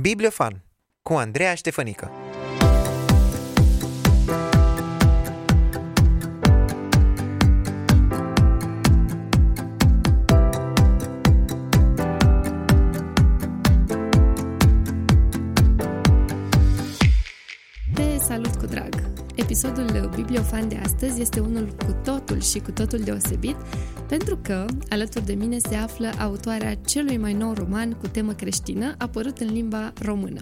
Bibliofan cu Andreea Ștefănică Episodul Bibliofan de astăzi este unul cu totul și cu totul deosebit, pentru că alături de mine se află autoarea celui mai nou roman cu temă creștină, apărut în limba română.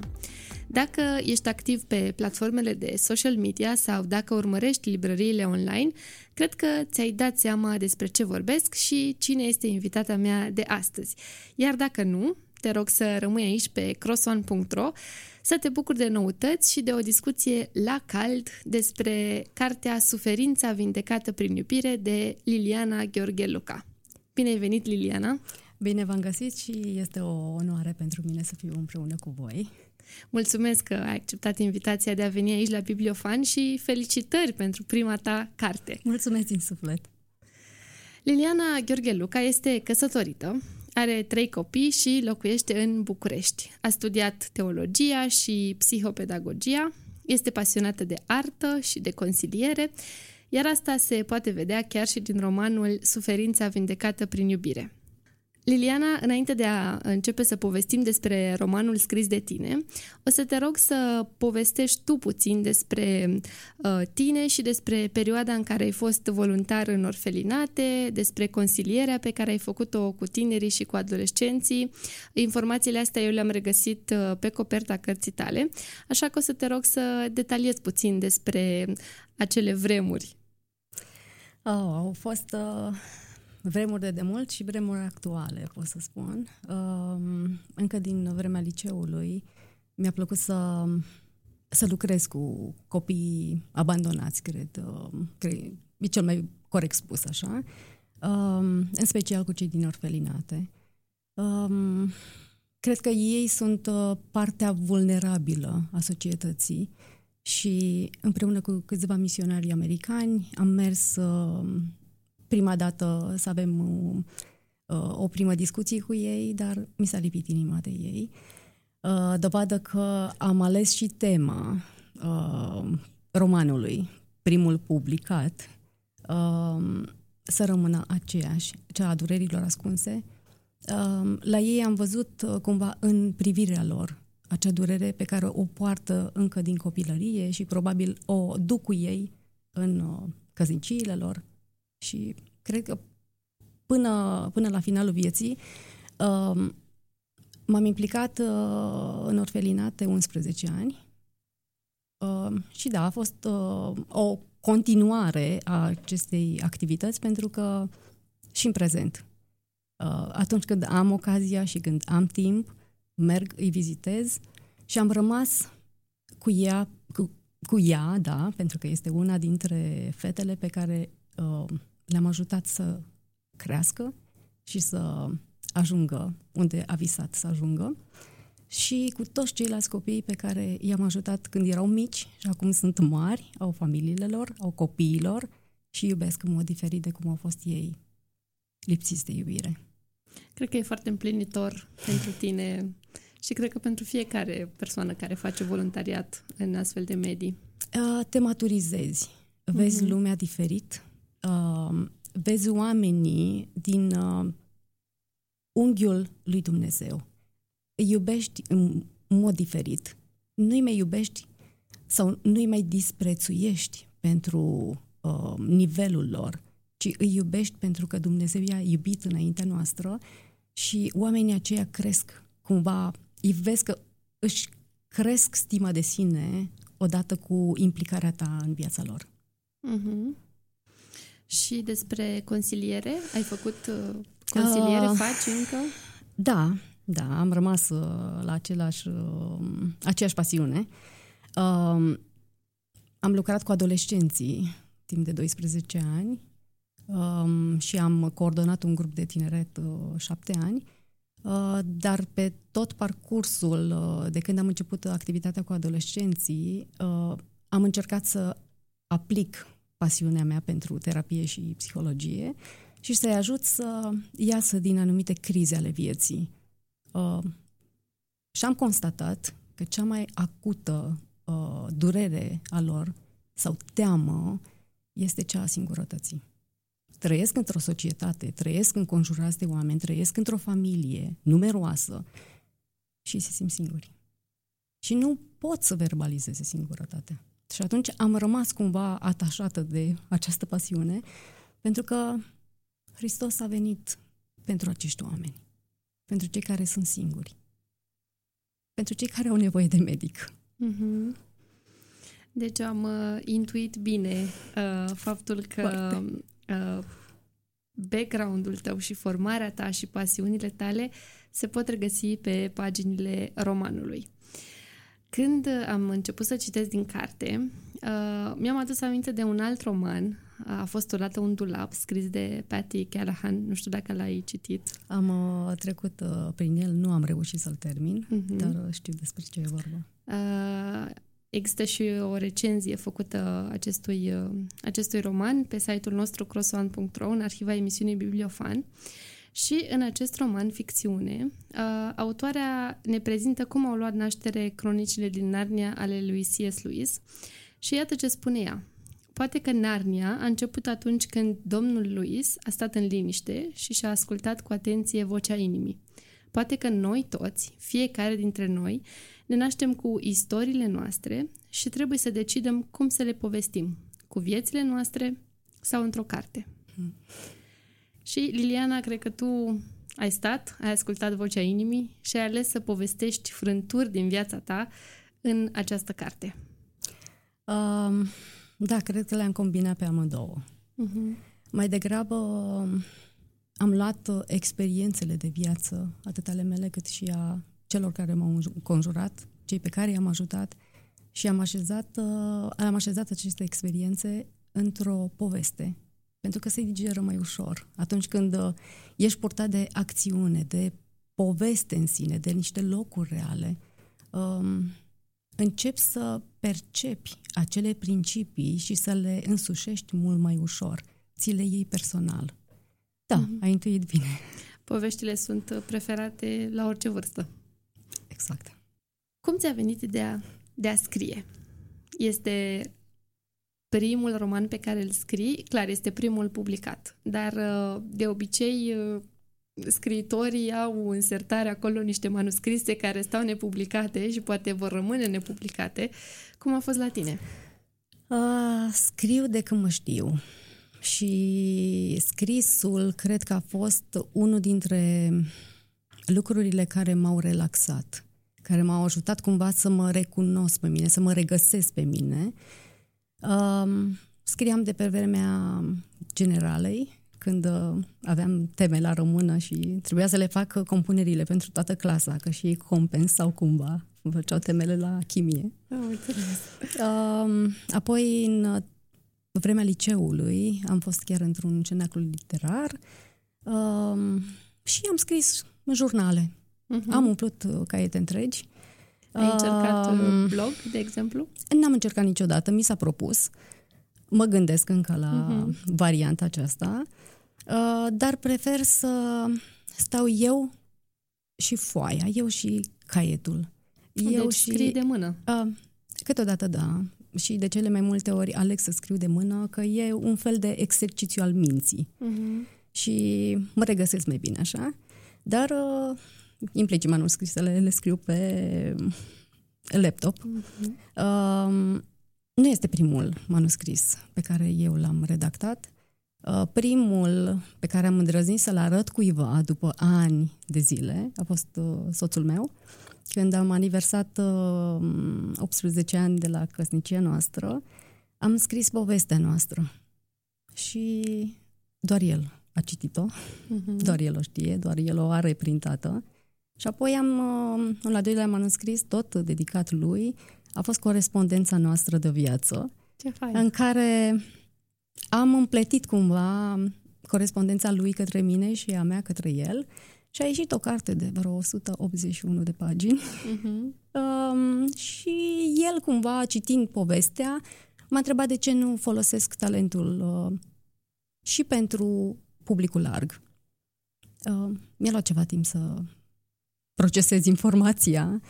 Dacă ești activ pe platformele de social media sau dacă urmărești librăriile online, cred că ți-ai dat seama despre ce vorbesc și cine este invitata mea de astăzi. Iar dacă nu, te rog să rămâi aici pe crosson.ro să te bucuri de noutăți și de o discuție la cald despre cartea Suferința vindecată prin iubire de Liliana Gheorghe Luca. Bine ai venit, Liliana! Bine v-am găsit și este o onoare pentru mine să fiu împreună cu voi. Mulțumesc că ai acceptat invitația de a veni aici la Bibliofan și felicitări pentru prima ta carte. Mulțumesc din suflet! Liliana Gheorghe Luca este căsătorită, are trei copii și locuiește în București. A studiat teologia și psihopedagogia, este pasionată de artă și de consiliere, iar asta se poate vedea chiar și din romanul Suferința vindecată prin iubire. Liliana, înainte de a începe să povestim despre romanul scris de tine, o să te rog să povestești tu puțin despre uh, tine și despre perioada în care ai fost voluntar în orfelinate, despre consilierea pe care ai făcut-o cu tinerii și cu adolescenții. Informațiile astea eu le-am regăsit uh, pe coperta cărții tale, așa că o să te rog să detaliezi puțin despre acele vremuri. Oh, au fost... Uh vremuri de demult și vremuri actuale, pot să spun. Um, încă din vremea liceului mi-a plăcut să, să lucrez cu copii abandonați, cred. Um, cred e cel mai corect spus așa. Um, în special cu cei din orfelinate. Cred că ei sunt uh, partea vulnerabilă a societății și împreună cu câțiva misionari americani am mers prima dată să avem uh, o primă discuție cu ei, dar mi s-a lipit inima de ei. Uh, dovadă că am ales și tema uh, romanului, primul publicat, uh, să rămână aceeași, cea a durerilor ascunse. Uh, la ei am văzut uh, cumva în privirea lor acea durere pe care o poartă încă din copilărie și probabil o duc cu ei în uh, căsniciile lor, și cred că până, până la finalul vieții uh, m-am implicat uh, în orfelinate 11 ani. Uh, și da, a fost uh, o continuare a acestei activități pentru că și în prezent, uh, atunci când am ocazia și când am timp, merg, îi vizitez și am rămas cu ea, cu, cu ea, da, pentru că este una dintre fetele pe care uh, le-am ajutat să crească și să ajungă unde a visat să ajungă și cu toți ceilalți copii pe care i-am ajutat când erau mici și acum sunt mari, au familiile lor, au copiilor și iubesc în mod diferit de cum au fost ei lipsiți de iubire. Cred că e foarte împlinitor pentru tine și cred că pentru fiecare persoană care face voluntariat în astfel de medii. Te maturizezi, vezi mm-hmm. lumea diferit, uh, vezi oamenii din uh, unghiul lui Dumnezeu. Îi iubești în mod diferit. Nu-i mai iubești sau nu-i mai disprețuiești pentru uh, nivelul lor, ci îi iubești pentru că Dumnezeu i-a iubit înaintea noastră și oamenii aceia cresc cumva, îi vezi că își cresc stima de sine odată cu implicarea ta în viața lor. Mm-hmm. Și despre consiliere? Ai făcut uh, consiliere? Uh, faci încă? Da, da, am rămas uh, la același, uh, aceeași pasiune. Uh, am lucrat cu adolescenții timp de 12 ani uh, și am coordonat un grup de tineret uh, șapte ani. Uh, dar pe tot parcursul uh, de când am început activitatea cu adolescenții, uh, am încercat să aplic pasiunea mea pentru terapie și psihologie și să-i ajut să iasă din anumite crize ale vieții. Uh, Și am constatat că cea mai acută uh, durere a lor sau teamă este cea a singurătății. Trăiesc într-o societate, trăiesc înconjurați de oameni, trăiesc într-o familie numeroasă și se simt singuri. Și nu pot să verbalizeze singurătatea. Și atunci am rămas cumva atașată de această pasiune, pentru că Hristos a venit pentru acești oameni, pentru cei care sunt singuri, pentru cei care au nevoie de medic. Mm-hmm. Deci am uh, intuit bine uh, faptul că uh, background-ul tău și formarea ta și pasiunile tale se pot regăsi pe paginile romanului. Când am început să citesc din carte, uh, mi-am adus aminte de un alt roman, a fost odată un dulap, scris de Patty Callahan, nu știu dacă l-ai citit. Am uh, trecut uh, prin el, nu am reușit să-l termin, uh-huh. dar uh, știu despre ce e vorba. Uh, există și o recenzie făcută acestui, uh, acestui roman pe site-ul nostru crossoan.ro în arhiva emisiunii Bibliofan. Uh, și în acest roman ficțiune, uh, autoarea ne prezintă cum au luat naștere cronicile din Narnia ale lui C.S. Lewis și iată ce spune ea. Poate că Narnia a început atunci când domnul Lewis a stat în liniște și și-a ascultat cu atenție vocea inimii. Poate că noi toți, fiecare dintre noi, ne naștem cu istoriile noastre și trebuie să decidem cum să le povestim, cu viețile noastre sau într-o carte. Hmm. Și, Liliana, cred că tu ai stat, ai ascultat vocea inimii și ai ales să povestești frânturi din viața ta în această carte. Um, da, cred că le-am combinat pe amândouă. Uh-huh. Mai degrabă am luat uh, experiențele de viață, atât ale mele cât și a celor care m-au conjurat, cei pe care i-am ajutat și am așezat, uh, am așezat aceste experiențe într-o poveste pentru că se digeră mai ușor. Atunci când uh, ești purtat de acțiune, de poveste în sine, de niște locuri reale, um, începi să percepi acele principii și să le însușești mult mai ușor. Ți le iei personal. Da, mm-hmm. ai intuit bine. Poveștile sunt uh, preferate la orice vârstă. Exact. Cum ți-a venit ideea de a scrie? Este primul roman pe care îl scrii, clar, este primul publicat, dar uh, de obicei uh, scriitorii au în sertare acolo niște manuscrise care stau nepublicate și poate vor rămâne nepublicate. Cum a fost la tine? Uh, scriu de când mă știu și scrisul cred că a fost unul dintre lucrurile care m-au relaxat, care m-au ajutat cumva să mă recunosc pe mine, să mă regăsesc pe mine Um, scriam de pe vremea generalei, când uh, aveam teme la română și trebuia să le fac compunerile pentru toată clasa, că și ei compensau cumva, făceau temele la chimie. Oh, um, apoi, în vremea liceului, am fost chiar într-un cenaclu literar um, și am scris jurnale. Uh-huh. Am umplut caiete întregi ai încercat um, blog, de exemplu? N-am încercat niciodată, mi s-a propus. Mă gândesc încă la uh-huh. varianta aceasta, uh, dar prefer să stau eu și foaia, eu și caietul. Eu deci și scrii de mână. Uh, câteodată da. Și de cele mai multe ori aleg să scriu de mână, că e un fel de exercițiu al minții. Uh-huh. Și mă regăsesc mai bine așa. Dar uh, implicit manuscrisele le scriu pe laptop. Uh-huh. Uh, nu este primul manuscris pe care eu l-am redactat. Uh, primul pe care am îndrăznit să-l arăt cuiva după ani de zile a fost uh, soțul meu. Când am aniversat uh, 18 ani de la căsnicia noastră, am scris povestea noastră. Și doar el a citit-o, uh-huh. doar el o știe, doar el o are printată. Și apoi am, în uh, al doilea manuscris, tot dedicat lui, a fost corespondența noastră de viață, Ce fain. în care am împletit cumva corespondența lui către mine și a mea către el și a ieșit o carte de vreo 181 de pagini. Uh-huh. Um, și el cumva, citind povestea, m-a întrebat de ce nu folosesc talentul uh, și pentru publicul larg. Uh, mi-a luat ceva timp să procesez informația.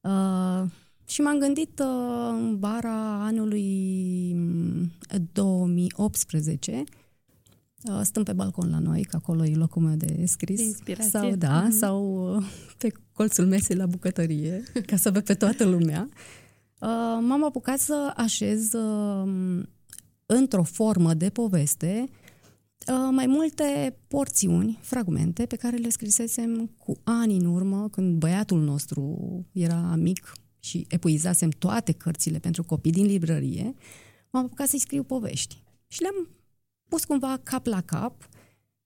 Uh, și m-am gândit uh, în vara anului 2018 uh, stând pe balcon la noi, că acolo e locul meu de scris. De inspirație. Sau, da, mm-hmm. sau uh, pe colțul mesei la bucătărie, ca să văd pe toată lumea. M-am apucat să așez într-o formă de poveste mai multe porțiuni, fragmente, pe care le scrisesem cu ani în urmă, când băiatul nostru era mic, și epuizasem toate cărțile pentru copii din librărie, m-am apucat să-i scriu povești. Și le-am pus cumva cap la cap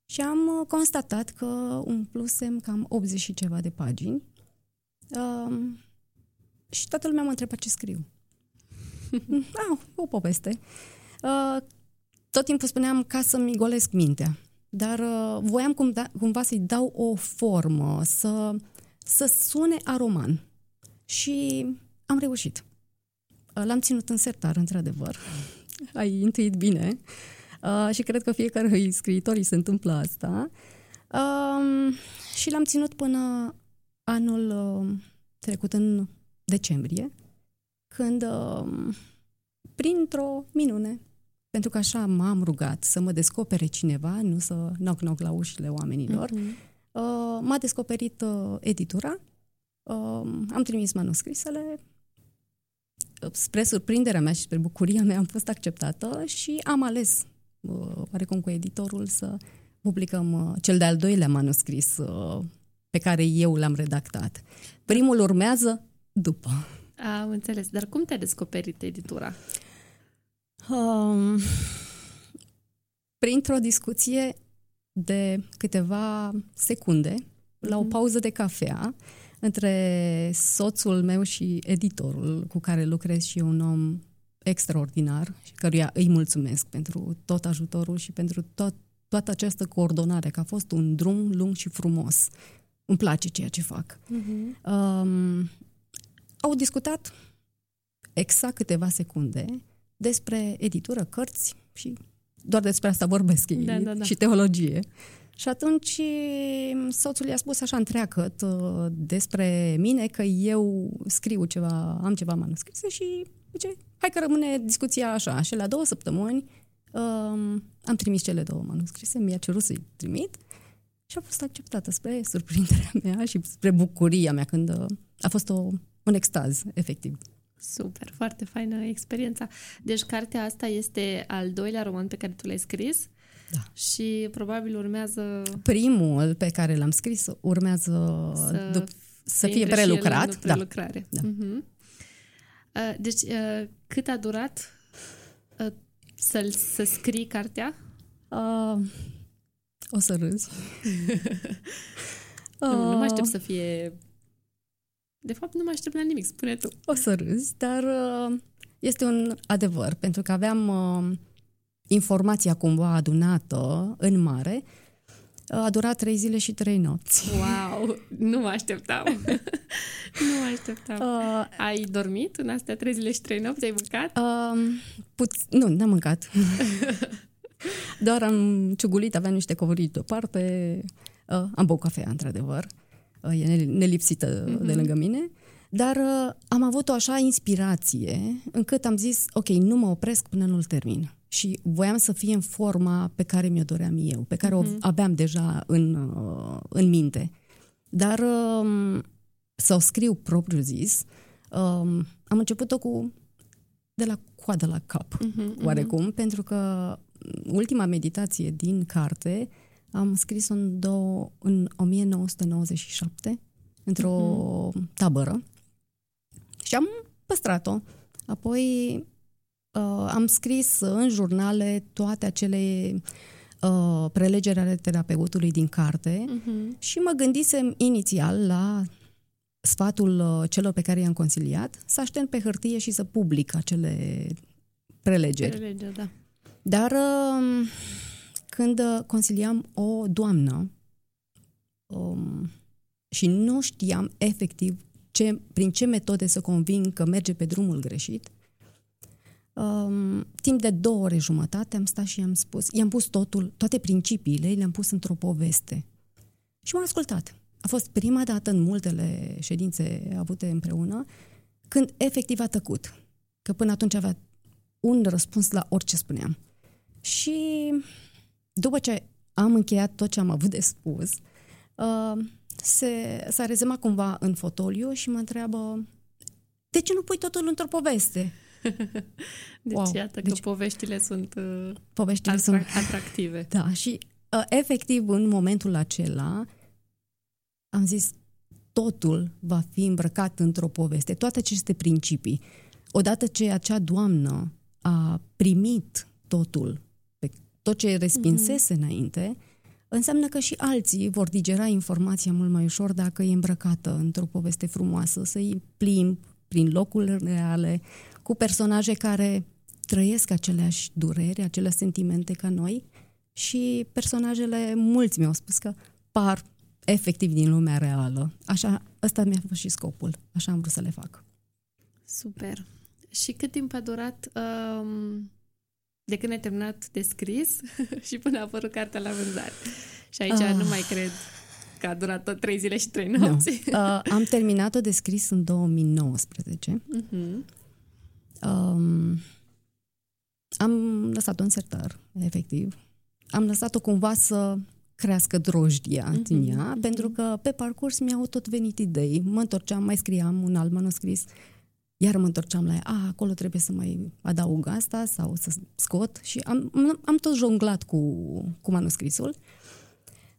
și am uh, constatat că umplusem cam 80 și ceva de pagini. Uh, și toată lumea mă întreba ce scriu. ah, o poveste. Uh, tot timpul spuneam ca să-mi golesc mintea. Dar uh, voiam cum da, cumva să-i dau o formă, să, să sune a roman. Și am reușit. L-am ținut în sertar, într-adevăr. Ai intuit bine. Uh, și cred că fiecare scriitor se întâmplă asta. Uh, și l-am ținut până anul uh, trecut în decembrie, când uh, printr-o minune, pentru că așa m-am rugat să mă descopere cineva, nu să knock-knock la ușile oamenilor, uh-huh. uh, m-a descoperit uh, editura Um, am trimis manuscrisele, spre surprinderea mea și spre bucuria mea am fost acceptată și am ales, uh, oarecum cu editorul, să publicăm uh, cel de-al doilea manuscris uh, pe care eu l-am redactat. Primul urmează după. Am înțeles. Dar cum te-a descoperit editura? Um, printr-o discuție de câteva secunde, la o mhm. pauză de cafea, între soțul meu și editorul cu care lucrez și un om extraordinar și căruia îi mulțumesc pentru tot ajutorul și pentru tot, toată această coordonare, că a fost un drum lung și frumos. Îmi place ceea ce fac. Uh-huh. Um, au discutat exact câteva secunde despre editură, cărți și doar despre asta vorbesc da, da, da. și teologie. Și atunci soțul i-a spus așa întreagăt uh, despre mine că eu scriu ceva, am ceva manuscrise și zice, hai că rămâne discuția așa. Și la două săptămâni um, am trimis cele două manuscrise, mi-a cerut să-i trimit și a fost acceptată spre surprinderea mea și spre bucuria mea când uh, a fost o, un extaz, efectiv. Super, foarte faină experiența. Deci cartea asta este al doilea roman pe care tu l-ai scris da. Și probabil urmează... Primul pe care l-am scris urmează să, dup- să fie prelucrat. Da. Prelucrare. Da. Uh-huh. Deci, uh, cât a durat uh, să, să scrii cartea? Uh, o să râzi. nu, uh, nu mă aștept să fie... De fapt, nu mă aștept la nimic, spune tu. O să râzi, dar uh, este un adevăr, pentru că aveam... Uh, informația cumva adunată în mare, a durat trei zile și trei nopți. Wow! Nu mă așteptam! nu mă așteptam. Uh, Ai dormit în astea trei zile și trei nopți? Ai mâncat? Uh, puț- nu, n-am mâncat. Doar am ciugulit, aveam niște covorici deoparte, uh, am băut cafea, într-adevăr. Uh, e nelipsită uh-huh. de mhm. lângă mine. Dar uh, am avut o așa inspirație încât am zis, ok, nu mă opresc până nu-l termin și voiam să fie în forma pe care mi-o doream eu, pe care uh-huh. o mhm. aveam deja în, uh, în minte. Dar um, să o scriu propriu zis, um, am început-o cu de la coadă la cap, uh-huh, oarecum, uh-huh. pentru că ultima meditație din carte am scris-o în, două, în 1997 într-o uh-huh. tabără și am păstrat-o. Apoi uh, am scris în jurnale toate acele uh, prelegeri ale terapeutului din carte uh-huh. și mă gândisem inițial la sfatul uh, celor pe care i-am consiliat să aștept pe hârtie și să public acele prelegeri. Prelegeri, da. Dar uh, când uh, consiliam o doamnă um, și nu știam efectiv ce, prin ce metode să conving că merge pe drumul greșit, Um, timp de două ore jumătate am stat și i-am spus, i-am pus totul, toate principiile, le-am pus într-o poveste. Și m-a ascultat. a fost prima dată în multele ședințe avute împreună când efectiv a tăcut. Că până atunci avea un răspuns la orice spuneam. Și după ce am încheiat tot ce am avut de spus, uh, se, s-a rezemat cumva în fotoliu și mă întreabă de ce nu pui totul într-o poveste? deci wow. iată deci, că poveștile sunt uh, poveștile atrac- sunt atractive. Da, și uh, efectiv în momentul acela am zis totul va fi îmbrăcat într-o poveste, toate aceste principii. Odată ce acea doamnă a primit totul, pe tot ce respinsese mm-hmm. înainte, înseamnă că și alții vor digera informația mult mai ușor dacă e îmbrăcată într-o poveste frumoasă, să-i plimb prin locuri reale, cu personaje care trăiesc aceleași dureri, aceleași sentimente ca noi și personajele, mulți mi-au spus că par efectiv din lumea reală. Așa, ăsta mi-a fost și scopul. Așa am vrut să le fac. Super. Și cât timp a durat um, de când ai terminat de scris și până a apărut cartea la vânzare? Și aici uh. nu mai cred că a durat tot trei zile și trei nopți. No. Uh, am terminat-o de scris în 2019. Uh-huh. Mhm. Um, am lăsat-o în sertar, efectiv. Am lăsat-o cumva să crească drojdia uh-huh. în ea, uh-huh. pentru că pe parcurs mi-au tot venit idei. Mă întorceam, mai scriam un alt manuscris, iar mă întorceam la ea, a, acolo trebuie să mai adaug asta sau să scot și am, am tot jonglat cu, cu manuscrisul.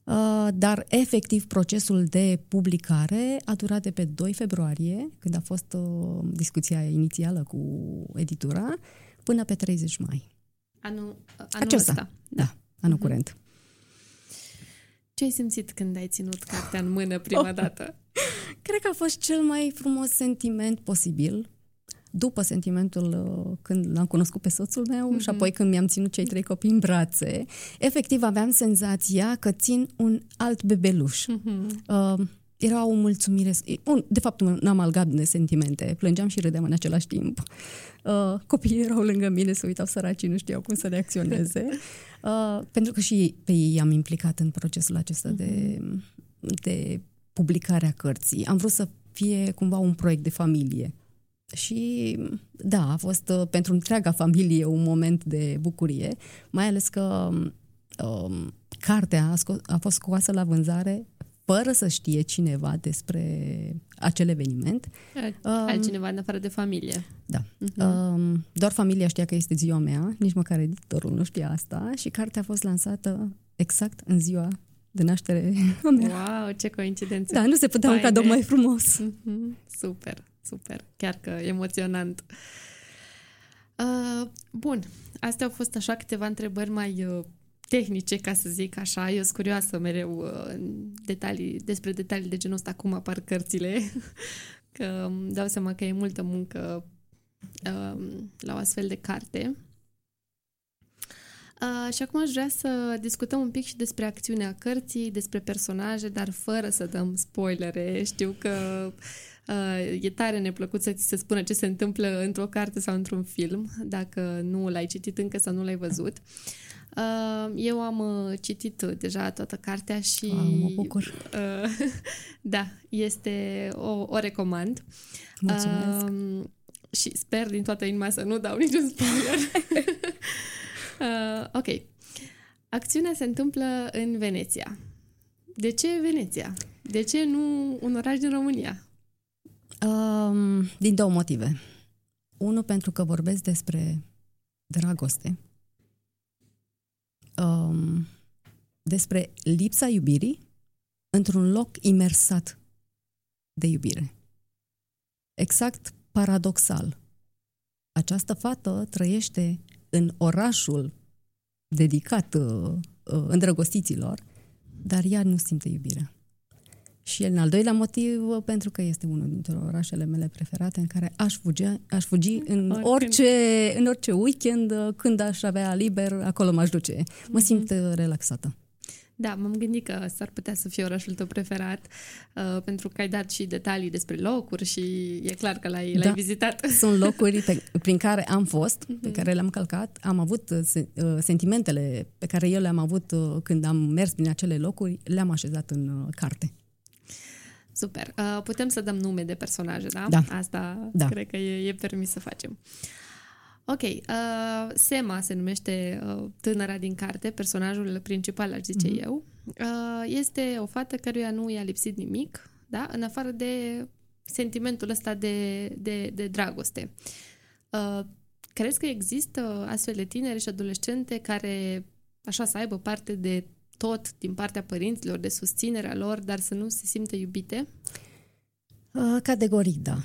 Uh, dar efectiv procesul de publicare a durat de pe 2 februarie, când a fost uh, discuția inițială cu editura, până pe 30 mai. Anul, anul Acesta, ăsta. Da, anul uh-huh. curent. Ce ai simțit când ai ținut cartea în mână prima oh. dată? Cred că a fost cel mai frumos sentiment posibil. După sentimentul uh, când l-am cunoscut pe soțul meu mm-hmm. și apoi când mi-am ținut cei trei copii în brațe, efectiv aveam senzația că țin un alt bebeluș. Mm-hmm. Uh, era o mulțumire, un, de fapt un amalgam de sentimente, plângeam și râdeam în același timp. Uh, copiii erau lângă mine, se uitau săracii, nu știau cum să reacționeze. Uh, pentru că și pe ei am implicat în procesul acesta de, mhm. de publicarea cărții. Am vrut să fie cumva un proiect de familie. Și da, a fost uh, pentru întreaga familie un moment de bucurie, mai ales că um, cartea a, sco- a fost scoasă la vânzare fără să știe cineva despre acel eveniment. Altcineva în afară de familie. Da. Uh-huh. Doar familia știa că este ziua mea, nici măcar editorul nu știa asta și cartea a fost lansată exact în ziua de naștere a mea. Wow, ce coincidență! Da, nu se putea Faine. un cadou mai frumos. Uh-huh. Super, super. Chiar că emoționant. Uh, bun, astea au fost așa câteva întrebări mai uh, tehnice, ca să zic așa. Eu sunt curioasă mereu uh, detalii, despre detalii de genul ăsta, cum apar cărțile, că îmi dau seama că e multă muncă um, la o astfel de carte. Uh, și acum aș vrea să discutăm un pic și despre acțiunea cărții, despre personaje, dar fără să dăm spoilere. Știu că uh, e tare neplăcut să ți se spună ce se întâmplă într-o carte sau într-un film, dacă nu l-ai citit încă sau nu l-ai văzut. Uh, Uh, eu am uh, citit deja toată cartea și... Ah, mă bucur. Uh, da, este o, o recomand. Mulțumesc. Și sper din toată inima să nu dau niciun spoiler. ok. Acțiunea se întâmplă în Veneția. De ce Veneția? De ce nu un oraș din România? Um, din două motive. Unul, pentru că vorbesc despre dragoste um, despre lipsa iubirii într-un loc imersat de iubire. Exact paradoxal. Această fată trăiește în orașul dedicat uh, uh, îndrăgostiților, dar ea nu simte iubirea. Și în al doilea motiv, pentru că este unul dintre orașele mele preferate în care aș fugi, aș fugi în, orice, în orice weekend, când aș avea liber, acolo m-aș duce. Mă simt mm-hmm. relaxată. Da, m-am gândit că s-ar putea să fie orașul tău preferat, uh, pentru că ai dat și detalii despre locuri și e clar că l-ai, da, l-ai vizitat. Sunt locuri pe, prin care am fost, mm-hmm. pe care le-am călcat, am avut uh, se, uh, sentimentele pe care eu le-am avut uh, când am mers prin acele locuri, le-am așezat în uh, carte. super. Uh, putem să dăm nume de personaje, da? Da. Asta Da. cred că e, e permis să facem. Ok, uh, Sema se numește uh, tânăra din carte, personajul principal, aș zice Mhm. eu. Uh, este o fată căruia nu i-a lipsit nimic, da? În afară de sentimentul ăsta de, de, de dragoste. Uh, crezi că există astfel de tineri și adolescente care așa să aibă parte de tot din partea părinților, de susținerea lor, dar să nu se simtă iubite? Uh, Categoric, da.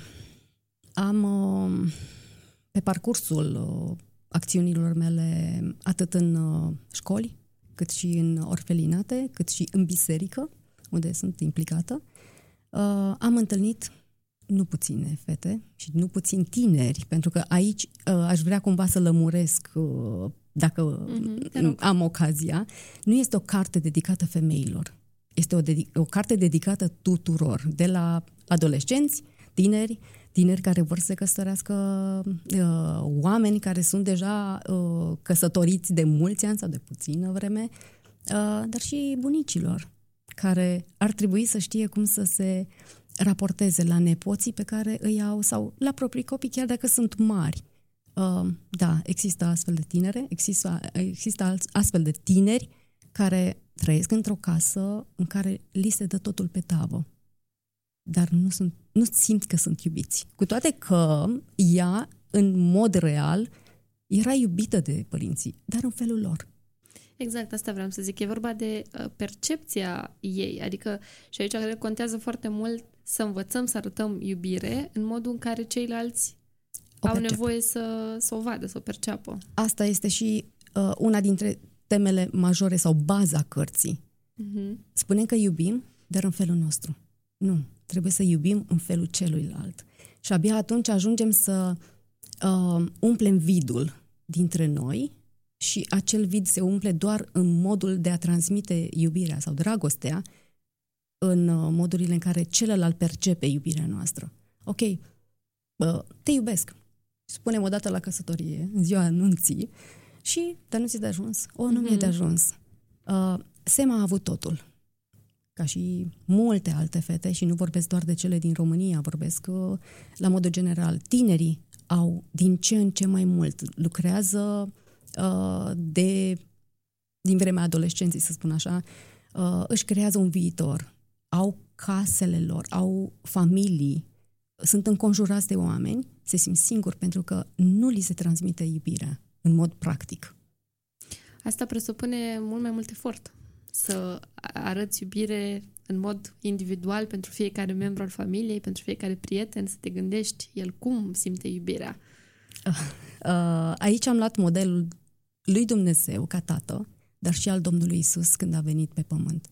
Am uh, pe parcursul uh, acțiunilor mele, atât în uh, școli, cât și în orfelinate, cât și în biserică, unde sunt implicată, uh, am întâlnit nu puține fete și nu puțin tineri, pentru că aici uh, aș vrea cumva să lămuresc, uh, dacă Mhm, te rog. am ocazia, nu este o carte dedicată femeilor. Este o, dedi- o carte dedicată tuturor, de la adolescenți, tineri, tineri care vor să se căsătorească, uh, oameni care sunt deja uh, căsătoriți de mulți ani sau de puțină vreme, uh, dar și bunicilor, care ar trebui să știe cum să se raporteze la nepoții pe care îi au sau la proprii copii, chiar dacă sunt mari. Uh, da, există astfel de tinere, există, există alți- astfel de tineri care trăiesc într-o casă în care li se dă totul pe tavă, dar nu, sunt, nu simt că sunt iubiți. Cu toate că ea, în mod real, era iubită de părinții, dar în felul lor. Exact, asta vreau să zic. E vorba de uh, percepția ei. Adică, și aici cred că contează foarte mult să învățăm să arătăm iubire în modul în care ceilalți O au percep. nevoie să, să o vadă, să o perceapă. Asta este și uh, una dintre temele majore sau baza cărții. Mm-hmm. Spunem că iubim, dar în felul nostru. Nu, trebuie să iubim în felul celuilalt. Și abia atunci ajungem să uh, umplem vidul dintre noi și acel vid se umple doar în modul de a transmite iubirea sau dragostea în uh, modurile în care celălalt percepe iubirea noastră. Ok, uh, te iubesc. Spunem o dată la căsătorie, în ziua anunții, și, dar nu ți de ajuns? O, nu mi-e de ajuns. Uh, Sema a avut totul ca și multe alte fete, și nu vorbesc doar de cele din România, vorbesc uh, la modul general. Tinerii au din ce în ce mai mult, lucrează uh, de, din vremea adolescenței, să spun așa, uh, își creează un viitor, au casele lor, au familii, sunt înconjurați de oameni, se simt singuri pentru că nu li se transmite iubirea în mod practic. Asta presupune mult mai mult efort. Să arăți iubire în mod individual pentru fiecare membru al familiei, pentru fiecare prieten, să te gândești el cum simte iubirea. Uh, aici am luat modelul lui Dumnezeu ca tată, dar și al Domnului Isus când a venit pe pământ.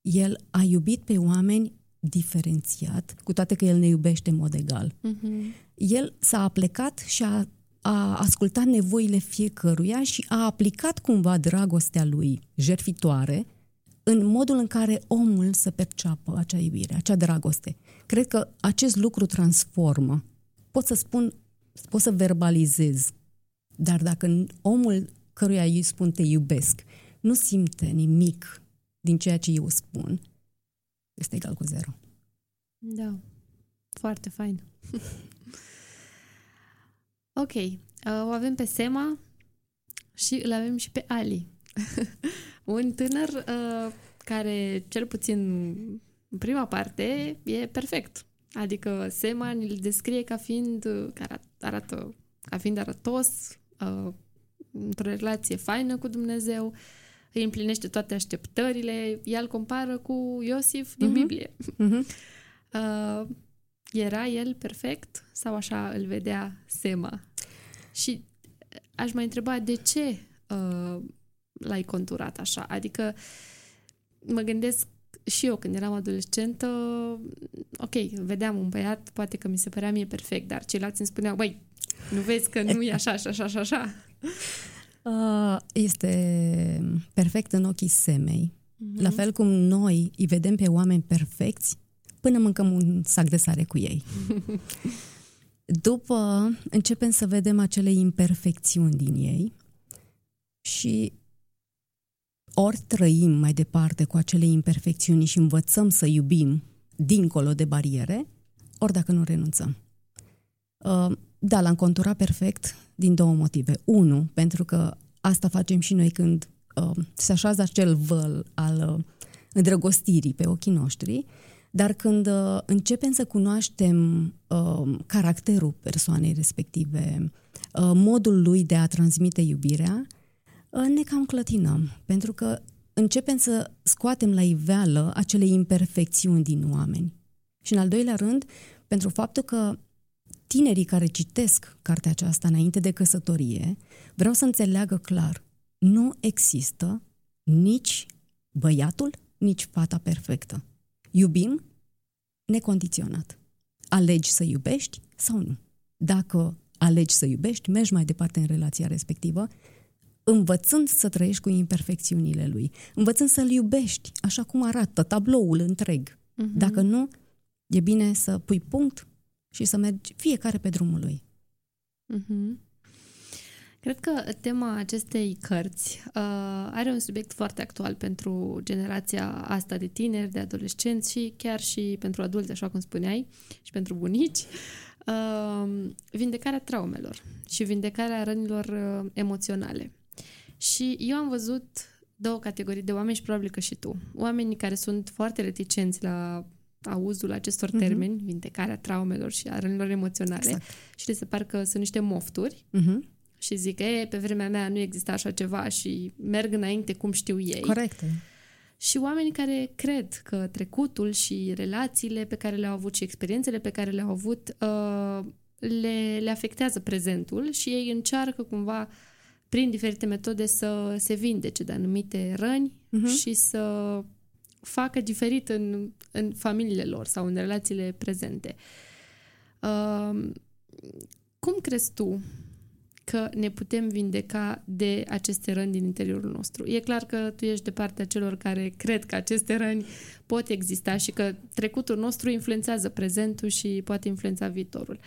El a iubit pe oameni diferențiat, cu toate că el ne iubește în mod egal. Mm-hmm. El s-a aplecat și a, a ascultat nevoile fiecăruia și a aplicat cumva dragostea lui jertfitoare în modul în care omul să perceapă acea iubire, acea dragoste. Cred că acest lucru transformă. Pot să spun, pot să verbalizez, dar dacă omul căruia îi spun te iubesc nu simte nimic din ceea ce eu spun, este egal cu zero. Da. Foarte fain. ok. Uh, o avem pe Sema și îl avem și pe Ali. Un tânăr uh, care, cel puțin în prima parte, e perfect. Adică Sema îl descrie ca fiind, uh, care arată, ca fiind arătos, uh, într-o relație faină cu Dumnezeu, îi împlinește toate așteptările, ea îl compară cu Iosif din Mhm. Biblie. Uh-huh. Uh, era el perfect sau așa îl vedea Sema? Și aș mai întreba de ce uh, l-ai conturat așa? Adică mă gândesc și eu când eram adolescentă, ok, vedeam un băiat, poate că mi se părea mie perfect, dar ceilalți îmi spuneau, băi, nu vezi că nu e așa, așa, așa, așa, așa. Uh, Este perfect în ochii semei. Mm-hmm. La fel cum noi îi vedem pe oameni perfecți până mâncăm un sac de sare cu ei. După începem să vedem acele imperfecțiuni din ei și ori trăim mai departe cu acele imperfecțiuni și învățăm să iubim dincolo de bariere, ori dacă nu renunțăm. Uh, da, l-am conturat perfect din două motive. Unu, pentru că asta facem și noi când uh, se așează acel văl al uh, îndrăgostirii pe ochii noștri, dar când uh, începem să cunoaștem uh, caracterul persoanei respective, uh, modul lui de a transmite iubirea, uh, ne cam clătinăm, pentru că începem să scoatem la iveală acele imperfecțiuni din oameni. Și în al doilea rând, pentru faptul că tinerii care citesc cartea aceasta înainte de căsătorie, vreau să înțeleagă clar, nu există nici băiatul, nici fata perfectă. Iubim necondiționat. Alegi să iubești sau nu. Dacă alegi să iubești, mergi mai departe în relația respectivă, învățând să trăiești cu imperfecțiunile lui, învățând să-l iubești așa cum arată tabloul întreg. Uh-huh. Dacă nu, e bine să pui punct și să mergi fiecare pe drumul lui. Uh-huh. Cred că tema acestei cărți uh, are un subiect foarte actual pentru generația asta de tineri, de adolescenți și chiar și pentru adulți, așa cum spuneai, și pentru bunici. Uh, vindecarea traumelor și vindecarea rănilor uh, emoționale. Și eu am văzut două categorii de oameni și probabil că și tu. Oamenii care sunt foarte reticenți la auzul acestor uh-huh. termeni, vindecarea traumelor și a rănilor emoționale exact. și le se par că sunt niște mofturi uh-huh. Și zic că e, pe vremea mea nu exista așa ceva și merg înainte cum știu ei. Corect. Și oamenii care cred că trecutul și relațiile pe care le-au avut și experiențele pe care le-au avut uh, le, le afectează prezentul și ei încearcă cumva prin diferite metode să se vindece de anumite răni uh-huh. și să facă diferit în, în familiile lor sau în relațiile prezente. Uh, cum crezi tu că ne putem vindeca de aceste răni din interiorul nostru? E clar că tu ești de partea celor care cred că aceste răni pot exista și că trecutul nostru influențează prezentul și poate influența viitorul.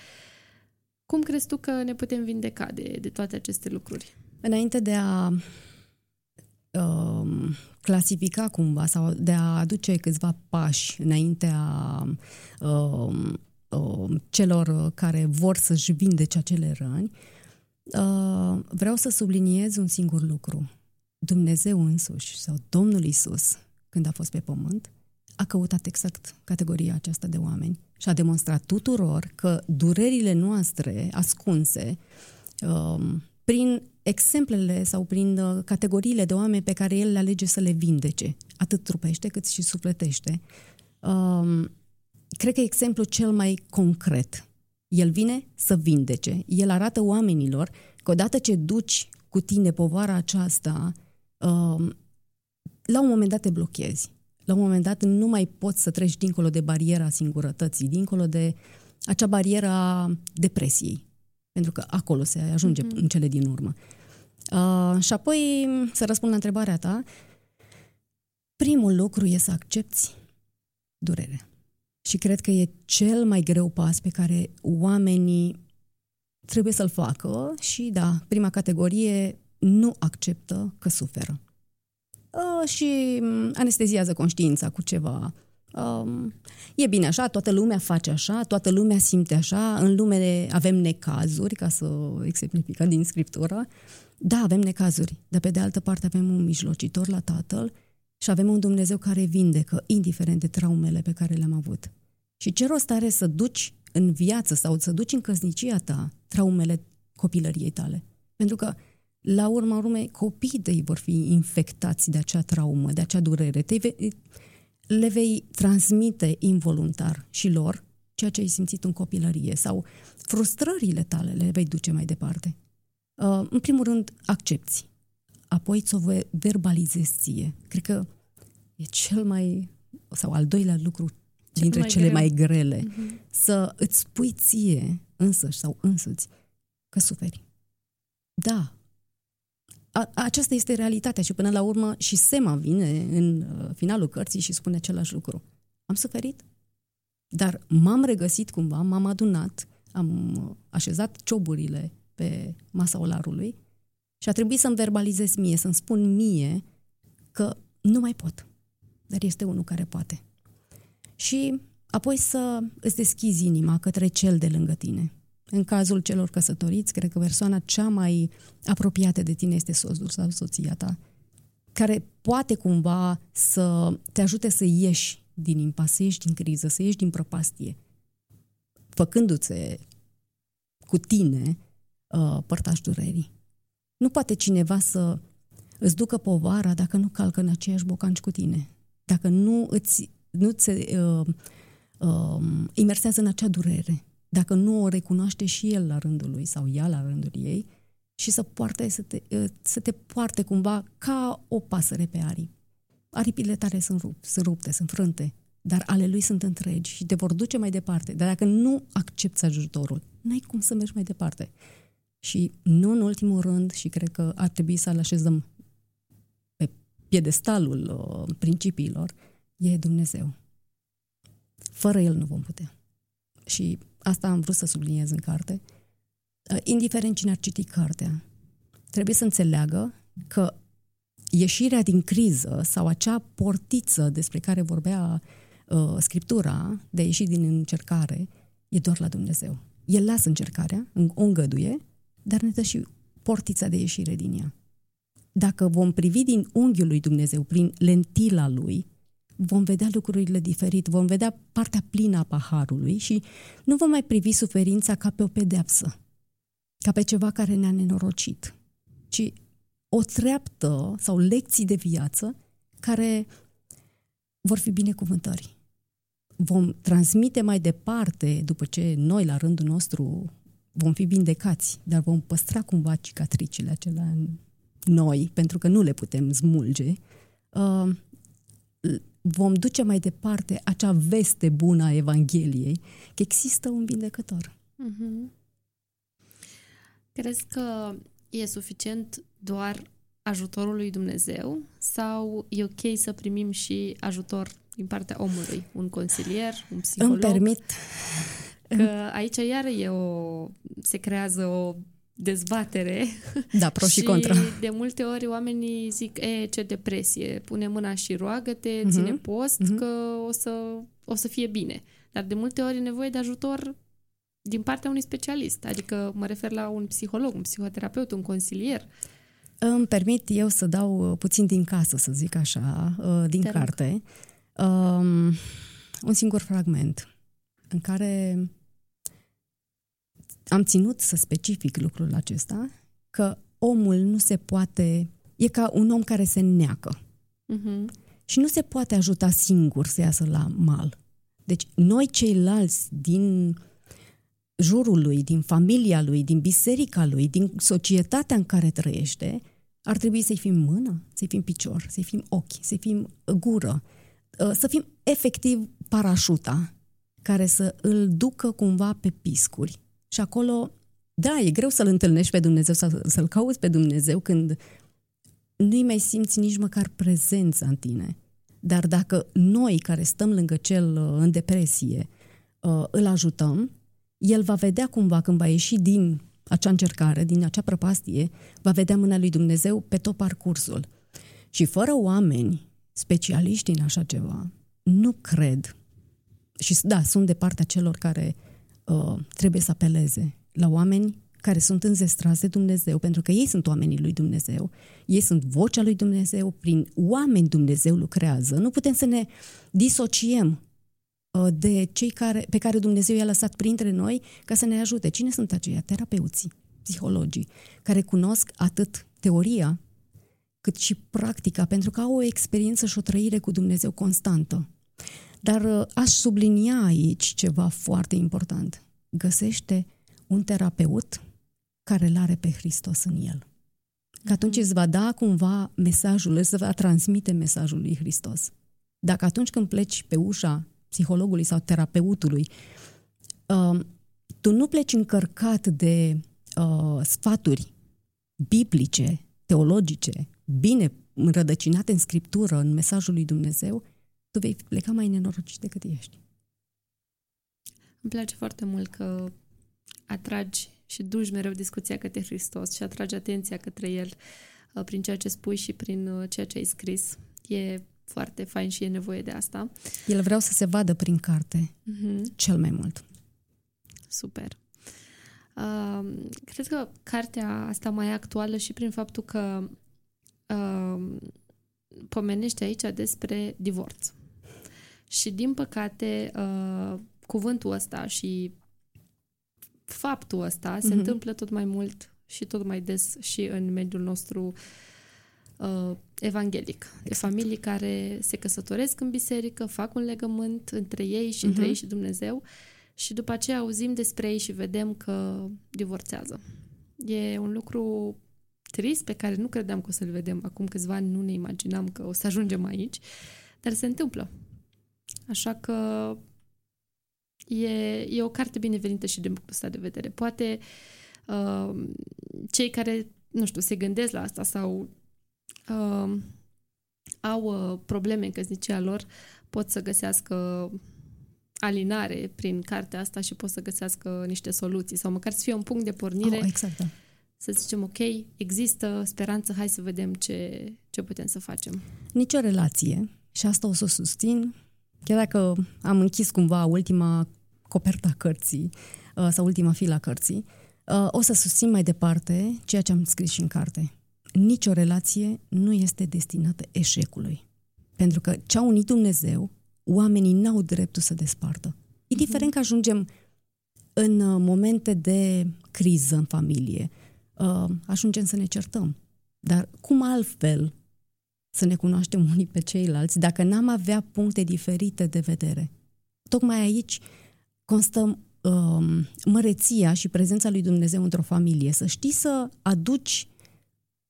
Cum crezi tu că ne putem vindeca de, de toate aceste lucruri? Înainte de a um, clasifica cumva sau de a aduce câțiva pași înaintea um, um, celor care vor să-și vindece acele răni, uh, vreau să subliniez un singur lucru. Dumnezeu însuși sau Domnul Isus, când a fost pe pământ, a căutat exact categoria aceasta de oameni și a demonstrat tuturor că durerile noastre ascunse um, prin exemplele sau prin uh, categoriile de oameni pe care el le alege să le vindece, atât trupește cât și sufletește. Um, cred că e exemplul cel mai concret. El vine să vindece. El arată oamenilor că odată ce duci cu tine povara aceasta, um, la un moment dat te blochezi. La un moment dat nu mai poți să treci dincolo de bariera singurătății, dincolo de acea barieră a depresiei. Pentru că acolo se ajunge mm-hmm. în cele din urmă. Uh, și apoi, să răspund la întrebarea ta, primul lucru e să accepti durerea. Și cred că e cel mai greu pas pe care oamenii trebuie să-l facă și, da, prima categorie nu acceptă că suferă. Uh, și anesteziază conștiința cu ceva. Uh, e bine așa, toată lumea face așa, toată lumea simte așa, în lume avem necazuri, ca să exemplificăm din scriptură, da, avem necazuri, dar pe de altă parte avem un mijlocitor la Tatăl și avem un Dumnezeu care vindecă, indiferent de traumele pe care le-am avut. Și ce rost are să duci în viață sau să duci în căsnicia ta traumele copilăriei tale? Pentru că, la urma urmei, copiii tăi vor fi infectați de acea traumă, de acea durere. Te vei, le vei transmite involuntar și lor ceea ce ai simțit în copilărie sau frustrările tale le vei duce mai departe. Uh, în primul rând, accepti. Apoi ți-o verbalizezi ție. Cred că e cel mai, sau al doilea lucru cel dintre mai cele greu. mai grele. Uh-huh. Să îți spui ție însăși sau însuți că suferi. Da, a, aceasta este realitatea și până la urmă și Sema vine în uh, finalul cărții și spune același lucru. Am suferit, dar m-am regăsit cumva, m-am adunat, am uh, așezat cioburile pe masa olarului și a trebuit să-mi verbalizez mie, să-mi spun mie că nu mai pot. Dar este unul care poate. Și apoi să îți deschizi inima către cel de lângă tine. În cazul celor căsătoriți, cred că persoana cea mai apropiată de tine este soțul sau soția ta, care poate cumva să te ajute să ieși din impas, să ieși din criză, să ieși din prăpastie, făcându-ți cu tine uh, părtaș durerii. Nu poate cineva să îți ducă povara dacă nu calcă în aceiași bocanci cu tine, dacă nu îți, nu ți uh, uh, imersează în acea durere, dacă nu o recunoaște și el la rândul lui sau ea la rândul ei și să, poarte, să, te, uh, să te poarte cumva ca o pasăre pe aripi. Aripile tale sunt, rup, sunt rupte, sunt frânte, dar ale lui sunt întregi și te vor duce mai departe. Dar dacă nu accepti ajutorul, n-ai cum să mergi mai departe. Și nu în ultimul rând, și cred că ar trebui să-l așezăm pe piedestalul uh, principiilor, e Dumnezeu. Fără El nu vom putea. Și asta am vrut să subliniez în carte. Uh, indiferent cine ar citi cartea, trebuie să înțeleagă că ieșirea din criză sau acea portiță despre care vorbea uh, Scriptura de a ieși din încercare e doar la Dumnezeu. El lasă încercarea, o îngăduie, dar ne dă și portița de ieșire din ea. Dacă vom privi din unghiul lui Dumnezeu, prin lentila lui, vom vedea lucrurile diferit, vom vedea partea plină a paharului și nu vom mai privi suferința ca pe o pedeapsă, ca pe ceva care ne-a nenorocit, ci o treaptă sau lecții de viață care vor fi binecuvântări. Vom transmite mai departe, după ce noi, la rândul nostru, vom fi vindecați, dar vom păstra cumva cicatricile acelea în noi, pentru că nu le putem smulge, uh, vom duce mai departe acea veste bună a Evangheliei, că există un vindecător. Mm-hmm. Crezi că e suficient doar ajutorul lui Dumnezeu sau e ok să primim și ajutor din partea omului, un consilier, un psiholog? Îmi permit. Că aici iar e o, se creează o dezbatere. Da, pro și, și contra. de multe ori oamenii zic, e, ce depresie, pune mâna și roagă-te, uh-huh. ține post, uh-huh. că o să, o să fie bine. Dar de multe ori e nevoie de ajutor din partea unui specialist, adică mă refer la un psiholog, un psihoterapeut, un consilier. Îmi permit eu să dau uh, puțin din casă, să zic așa, uh, din Te carte, um, un singur fragment în care am ținut să specific lucrul acesta, că omul nu se poate, e ca un om care se neacă. Uh-huh. Și nu se poate ajuta singur să iasă la mal. Deci noi ceilalți din jurul lui, din familia lui, din biserica lui, din societatea în care trăiește, ar trebui să-i fim mână, să-i fim picior, să-i fim ochi, să-i fim gură, ă, să fim efectiv parașuta care să îl ducă cumva pe piscuri. Și acolo, da, e greu să-L întâlnești pe Dumnezeu, să, să-L cauți pe Dumnezeu când nu-i mai simți nici măcar prezența în tine. Dar dacă noi care stăm lângă cel ă, în depresie îl ajutăm, el va vedea cumva când va ieși din acea încercare, din acea prăpastie, va vedea mâna lui Dumnezeu pe tot parcursul. Și fără oameni specialiști în așa ceva, nu cred. Și da, sunt de partea celor care uh, trebuie să apeleze la oameni care sunt înzestrați de Dumnezeu, pentru că ei sunt oamenii lui Dumnezeu, ei sunt vocea lui Dumnezeu, prin oameni Dumnezeu lucrează. Nu putem să ne disociem Uh, de cei care, pe care Dumnezeu i-a lăsat printre noi ca să ne ajute. Cine sunt aceia? Terapeuții, psihologii, care cunosc atât teoria cât și practica, pentru că au o experiență și o trăire cu Dumnezeu constantă. Dar uh, aș sublinia aici ceva foarte important. Găsește un terapeut care îl are pe Hristos în el. Că atunci îți va da cumva mesajul, îți va transmite mesajul lui Hristos. Dacă atunci când pleci pe ușa psihologului sau terapeutului, uh, tu nu pleci încărcat de uh, sfaturi biblice, teologice, bine înrădăcinate în scriptură, în mesajul lui Dumnezeu, tu vei pleca mai nenorocit decât ești. Îmi place foarte mult că atragi și duci mereu discuția către Hristos și atragi atenția către El uh, prin ceea ce spui și prin uh, ceea ce ai scris. E foarte fain și e nevoie de asta. El vreau să se vadă prin carte, Mm-hmm. cel mai mult. Super. Uh, cred că cartea asta mai e actuală și prin faptul că uh, pomenește aici despre divorț. Și din păcate, uh, cuvântul ăsta și faptul ăsta se Mhm. întâmplă tot mai mult și tot mai des și în mediul nostru uh, evanghelic. De Exact. familii care se căsătoresc în biserică, fac un legământ între ei și între Mhm. ei și Dumnezeu și după aceea auzim despre ei și vedem că divorțează. E un lucru trist pe care nu credeam că o să-l vedem. Acum câțiva ani nu ne imaginam că o să ajungem aici, dar se întâmplă. Așa că e, e o carte binevenită și din punctul ăsta de vedere. Poate uh, cei care, nu știu, se gândesc la asta sau uh, au uh, probleme în căsnicia lor, pot să găsească alinare prin cartea asta și pot să găsească niște soluții sau măcar să fie un punct de pornire Oh, exact, da. să zicem, ok, există speranță, hai să vedem ce, ce putem să facem. Nicio relație, și asta o să o susțin, chiar dacă am închis cumva ultima coperta a cărții uh, sau ultima filă a cărții, uh, o să susțin mai departe ceea ce am scris și în carte. Nicio relație nu este destinată eșecului. Pentru că ce a unit Dumnezeu, oamenii n-au dreptul să despartă. Indiferent că ajungem în uh, momente de criză în familie, uh, ajungem să ne certăm. Dar cum altfel să ne cunoaștem unii pe ceilalți dacă n-am avea puncte diferite de vedere? Tocmai aici constă um, măreția și prezența lui Dumnezeu într-o familie. Să știi să aduci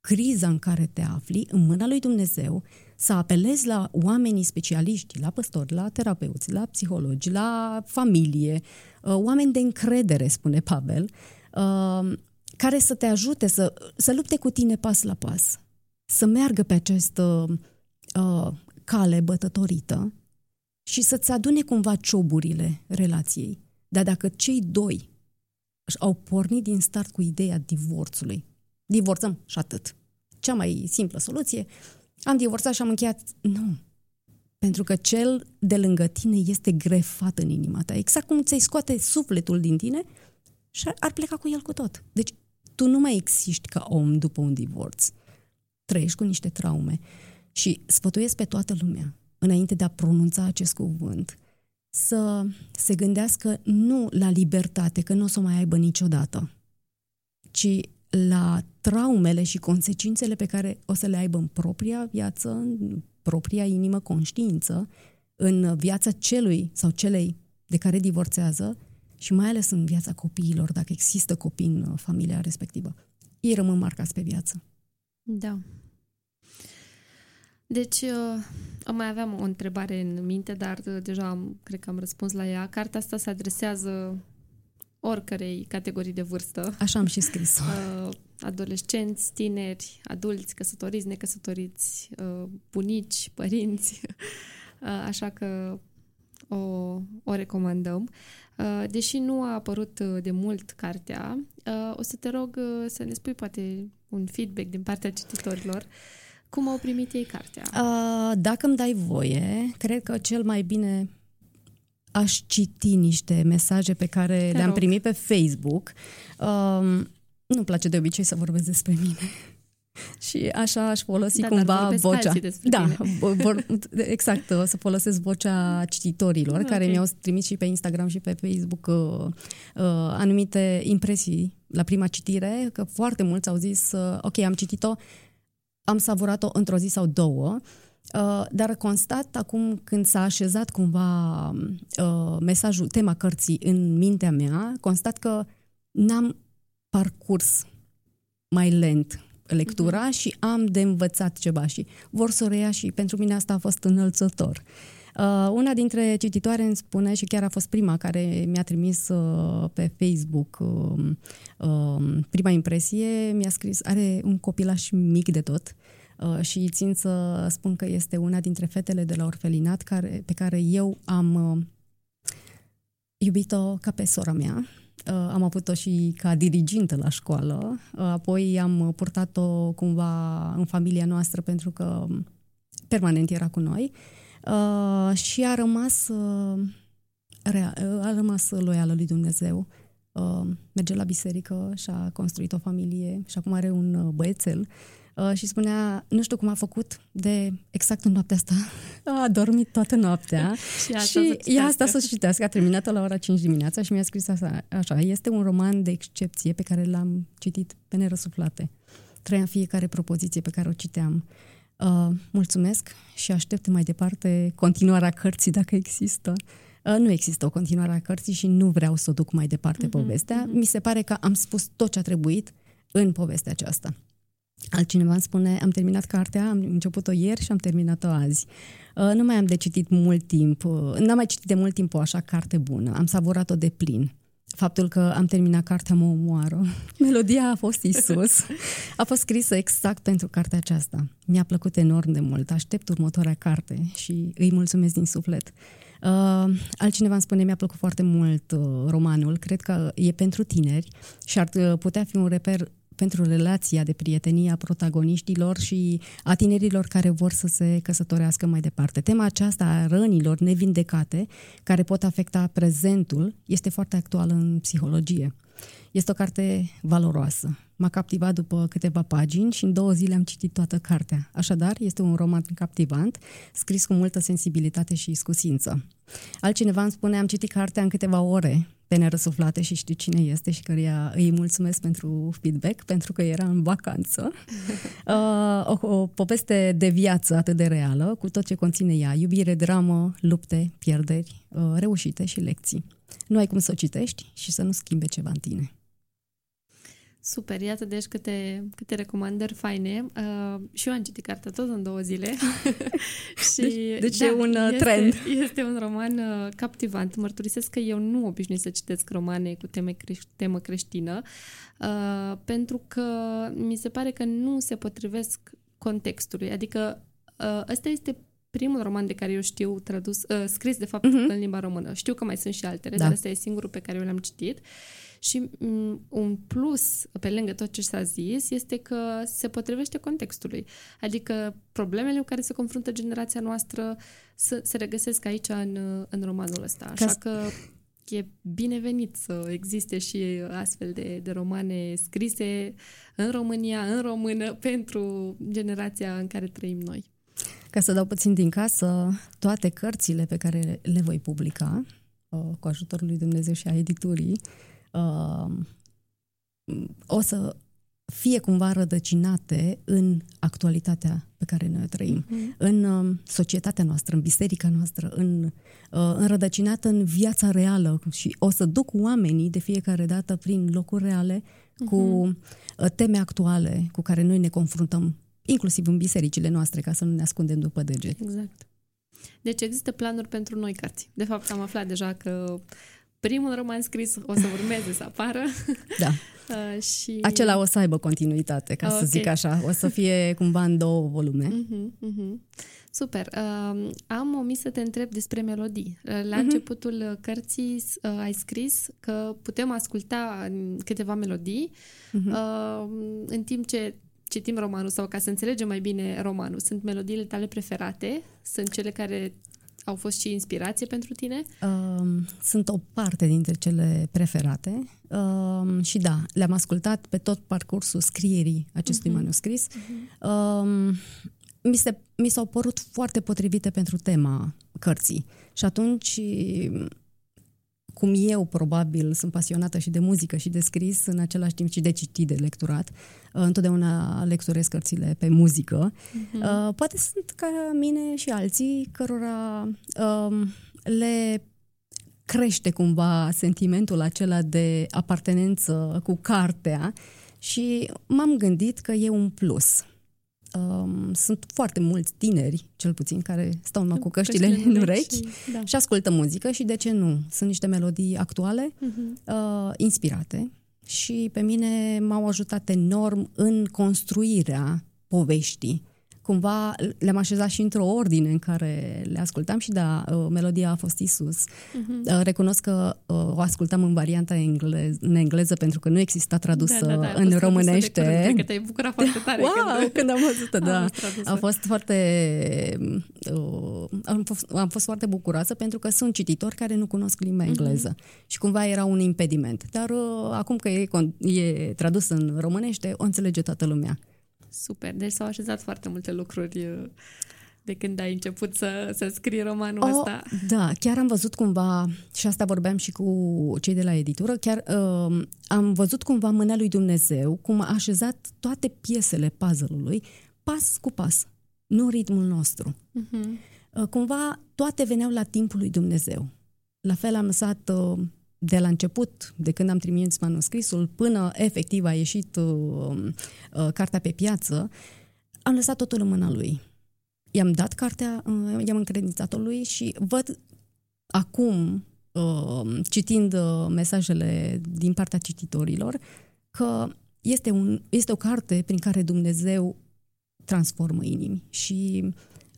criza în care te afli în mâna lui Dumnezeu, să apelezi la oamenii specialiști, la păstori, la terapeuți, la psihologi, la familie, uh, oameni de încredere, spune Pavel, uh, care să te ajute să, să lupte cu tine pas la pas, să meargă pe această uh, cale bătătorită și să-ți adune cumva cioburile relației. Dar dacă cei doi au pornit din start cu ideea divorțului, divorțăm și atât. Cea mai simplă soluție, am divorțat și am încheiat. Nu. Pentru că cel de lângă tine este grefat în inima ta. Exact cum ți-ai scoate sufletul din tine și ar- ar pleca cu el cu tot. Deci tu nu mai existi ca om după un divorț. Trăiești cu niște traume. Și sfătuiesc pe toată lumea, înainte de a pronunța acest cuvânt, să se gândească nu la libertate, că nu o să o mai aibă niciodată, ci la traumele și consecințele pe care o să le aibă în propria viață, în propria inimă, conștiință, în viața celui sau celei de care divorțează și mai ales în viața copiilor, dacă există copii în uh, familia respectivă. Ei rămân marcați pe viață. Da. Deci, uh, am mai aveam o întrebare în minte, dar uh, deja am, cred că am răspuns la ea. Cartea asta se adresează oricărei categorii de vârstă. Așa am și scris. Uh, adolescenți, tineri, adulți, căsătoriți, necăsătoriți, uh, bunici, părinți. Uh, așa că o, o recomandăm. Uh, Deși nu a apărut uh, de mult cartea, uh, o să te rog uh, să ne spui poate un feedback din partea cititorilor. Cum au primit ei cartea? Uh, dacă îmi dai voie, cred că cel mai bine aș citi niște mesaje pe care Te le-am rog. primit pe Facebook. Um, nu-mi place de obicei să vorbesc despre mine. Și așa aș folosi Da, dar cumva vorbesc vocea. alții despre Da, tine. vor, exact, o să folosesc vocea cititorilor Ok. care mi-au trimis și pe Instagram și pe Facebook uh, uh, anumite impresii la prima citire, că foarte mulți au zis, uh, ok, am citit-o, am savurat-o într-o zi sau două, uh, dar constat acum când s-a așezat cumva uh, mesajul, tema cărții în mintea mea, constat că n-am parcurs mai lent lectura și am de învățat ceva și vor să o reia și pentru mine asta a fost înălțător. Uh, una dintre cititoare îmi spune și chiar a fost prima care mi-a trimis uh, pe Facebook uh, uh, prima impresie, mi-a scris, are un copilaș mic de tot. Uh, și țin să spun că este una dintre fetele de la orfelinat care, pe care eu am uh, iubit-o ca pe sora mea. Uh, am avut-o și ca dirigintă la școală, uh, apoi am purtat-o cumva în familia noastră pentru că permanent era cu noi. uh, și a rămas, uh, rea, uh, a rămas loială lui Dumnezeu. Uh, merge la biserică și a construit o familie și acum are un uh, băiețel uh, și spunea, nu știu cum a făcut de exact în noaptea asta, a dormit toată noaptea Și asta și să ea asta citească. să citească, a terminat la ora 5 dimineața și mi-a scris asta, așa, este un roman de excepție pe care l-am citit pe nerăsuflate. Trăiam fiecare propoziție pe care o citeam. Uh, mulțumesc și aștept mai departe continuarea cărții dacă există. Uh, nu există o continuare a cărții și nu vreau să o duc mai departe uh-huh, povestea. Uh-huh. Mi se pare că am spus tot ce a trebuit în povestea aceasta. Altcineva îmi spune, am terminat cartea, am început-o ieri și am terminat-o azi. Uh, nu mai am de citit mult timp, uh, n-am mai citit de mult timp o așa carte bună, am savurat-o de plin. Faptul că am terminat cartea mă omoară. Melodia a fost Isus. A fost scrisă exact pentru cartea aceasta. Mi-a plăcut enorm de mult. Aștept următoarea carte și îi mulțumesc din suflet. Uh, altcineva îmi spune, mi-a plăcut foarte mult uh, romanul. Cred că e pentru tineri și ar uh, putea fi un reper pentru relația de prietenie a protagoniștilor și a tinerilor care vor să se căsătorească mai departe. Tema aceasta a rănilor nevindecate, care pot afecta prezentul, este foarte actuală în psihologie. Este o carte valoroasă. M-a captivat după câteva pagini și în două zile am citit toată cartea. Așadar, este un roman captivant, scris cu multă sensibilitate și iscusință. Altcineva îmi spune, am citit cartea în câteva ore, pe nerăsuflate și știu cine este și căreia îi mulțumesc pentru feedback, pentru că era în vacanță. Uh, o, o poveste de viață atât de reală, cu tot ce conține ea, iubire, dramă, lupte, pierderi, uh, reușite și lecții. Nu ai cum să o citești și să nu schimbe ceva în tine. Super, iată deci câte, câte recomandări faine. Uh, și eu am citit cartea tot în două zile. și, Deci- deci e un, uh, trend. Este un roman uh, captivant. Mărturisesc că eu nu obișnuit să citesc romane cu teme creș- temă creștină, uh, pentru că mi se pare că nu se potrivesc contextului. Adică uh, ăsta este primul roman de care eu știu tradus, uh, scris de fapt Mhm. în limba română. Știu că mai sunt și altele, Da. dar ăsta e singurul pe care eu l-am citit. Și m, un plus, pe lângă tot ce s-a zis, este că se potrivește contextului. Adică problemele cu care se confruntă generația noastră se, se regăsesc aici în, în romanul ăsta. Așa Ca- că e binevenit să existe și astfel de, de romane scrise în România, în română, pentru generația în care trăim noi. Ca să dau puțin din casă, toate cărțile pe care le voi publica, uh, cu ajutorul lui Dumnezeu și a editurii, uh, o să fie cumva rădăcinate în actualitatea pe care noi o trăim, Mhm. în uh, societatea noastră, în biserica noastră, în, uh, înrădăcinată în viața reală și o să duc oamenii de fiecare dată prin locuri reale cu uh, teme actuale cu care noi ne confruntăm inclusiv în bisericile noastre, ca să nu ne ascundem după deget. Exact. Deci există planuri pentru noi cărți. De fapt, am aflat deja că primul roman scris o să urmeze să apară. Da. Uh, și... Acela o să aibă continuitate, ca Ah, să ok. zic așa. O să fie cumva în două volume. Mhm, mhm. Super. Uh, am omis să te întreb despre melodii. Uh, La Mhm. începutul cărții uh, ai scris că putem asculta mm, câteva melodii Mhm. uh, în timp ce citim romanul sau ca să înțelegem mai bine romanul. Sunt melodiile tale preferate? Sunt cele care au fost și inspirație pentru tine? Um, sunt o parte dintre cele preferate um, și da, le-am ascultat pe tot parcursul scrierii acestui manuscris. Um, mi, se, mi s-au părut foarte potrivite pentru tema cărții și atunci cum eu probabil sunt pasionată și de muzică și de scris în același timp și de citit, de lecturat, uh, întotdeauna lecturez cărțile pe muzică. Uh, poate sunt ca mine și alții cărora um, le crește cumva sentimentul acela de apartenență cu cartea și m-am gândit că e un plus. Um, sunt foarte mulți tineri, cel puțin, care stau numai cu căștile în urechi și- Da. și ascultă muzică și de ce nu? Sunt niște melodii actuale, Mhm. uh, inspirate și pe mine m-au ajutat enorm în construirea poveștii cumva le-am așezat și într-o ordine în care le ascultam și da, uh, melodia a fost Isus. Uh-huh. Recunosc că uh, o ascultam în varianta englez, în engleză pentru că nu exista tradusă da, da, da, în românește. Curând, că te-ai bucurat foarte tare wow, când, când am văzut da. A fost foarte... Uh, am, fost, am fost foarte bucuroasă pentru că sunt cititori care nu cunosc limba mhm. engleză uh-huh. și cumva era un impediment. Dar uh, acum că e, e tradus în românește, o înțelege toată lumea. Super, deci s-au așezat foarte multe lucruri uh, de când ai început să, să scrii romanul oh, ăsta. Da, chiar am văzut cumva, și asta vorbeam și cu cei de la editură, chiar uh, am văzut cumva mâna lui Dumnezeu, cum a așezat toate piesele puzzle-ului, pas cu pas, nu ritmul nostru. Uh-huh. Uh, cumva toate veneau la timpul lui Dumnezeu. La fel am lăsat uh, de la început, de când am trimis manuscrisul, până efectiv a ieșit uh, uh, cartea pe piață, am lăsat totul în mâna lui. I-am dat cartea, uh, i-am încredințat-o lui și văd acum, uh, citind uh, mesajele din partea cititorilor, că este, un, este o carte prin care Dumnezeu transformă inimi și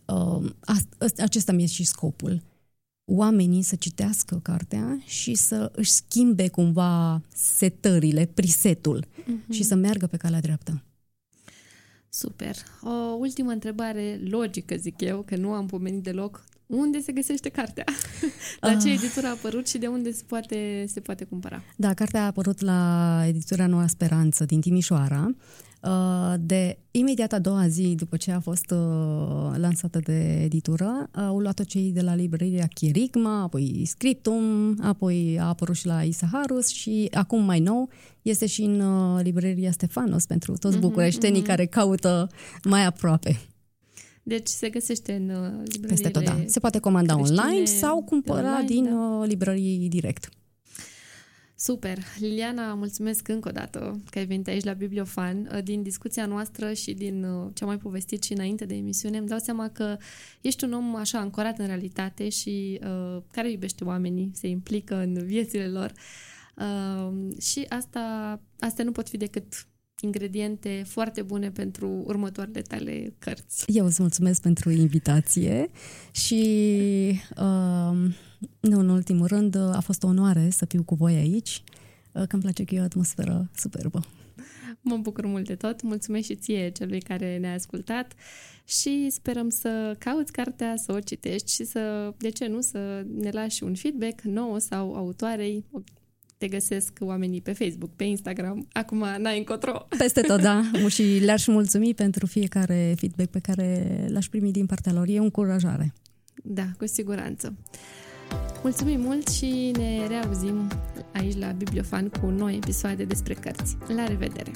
uh, acesta mi-e și scopul oamenii să citească cartea și să își schimbe cumva setările, prisetul uh-huh. și să meargă pe calea dreaptă. Super. O ultimă întrebare logică, zic eu, că nu am pomenit deloc. Unde se găsește cartea? la ce ah. editură a apărut și de unde se poate, se poate cumpăra? Da, cartea a apărut la editura Noua Speranță din Timișoara. Uh, de imediat a doua zi după ce a fost uh, lansată de editură, au luat-o cei de la librăria Chirigma, apoi Scriptum, apoi a apărut și la Isaharus și acum mai nou este și în uh, librăria Stefanos pentru toți mhm, bucureștenii mm-hmm. care caută mai aproape. Deci se găsește în librăriile Peste tot, da. Se poate comanda online sau cumpăra online, din da. librării direct. Super! Liliana, mulțumesc încă o dată că ai venit aici la Bibliofan. Uh, din discuția noastră și din uh, ce am mai povestit și înainte de emisiune, îmi dau seama că ești un om așa ancorat în realitate și uh, care iubește oamenii, se implică în viețile lor. Uh, și asta, astea nu pot fi decât ingrediente foarte bune pentru următoarele tale cărți. Eu îți mulțumesc pentru invitație și uh, nu în ultimul rând a fost o onoare să fiu cu voi aici, uh, că îmi place că e o atmosferă superbă. Mă bucur mult de tot. Mulțumesc și ție, celui care ne-a ascultat și sperăm să cauți cartea, să o citești și să, de ce nu, să ne lași un feedback nou sau autoarei te găsesc oamenii pe Facebook, pe Instagram. Acum n-ai încotro. Peste tot, da. Și le-aș mulțumi pentru fiecare feedback pe care l-aș primi din partea lor. E o încurajare. Da, cu siguranță. Mulțumim mult și ne reauzim aici la Bibliofan cu noi episoade despre cărți. La revedere!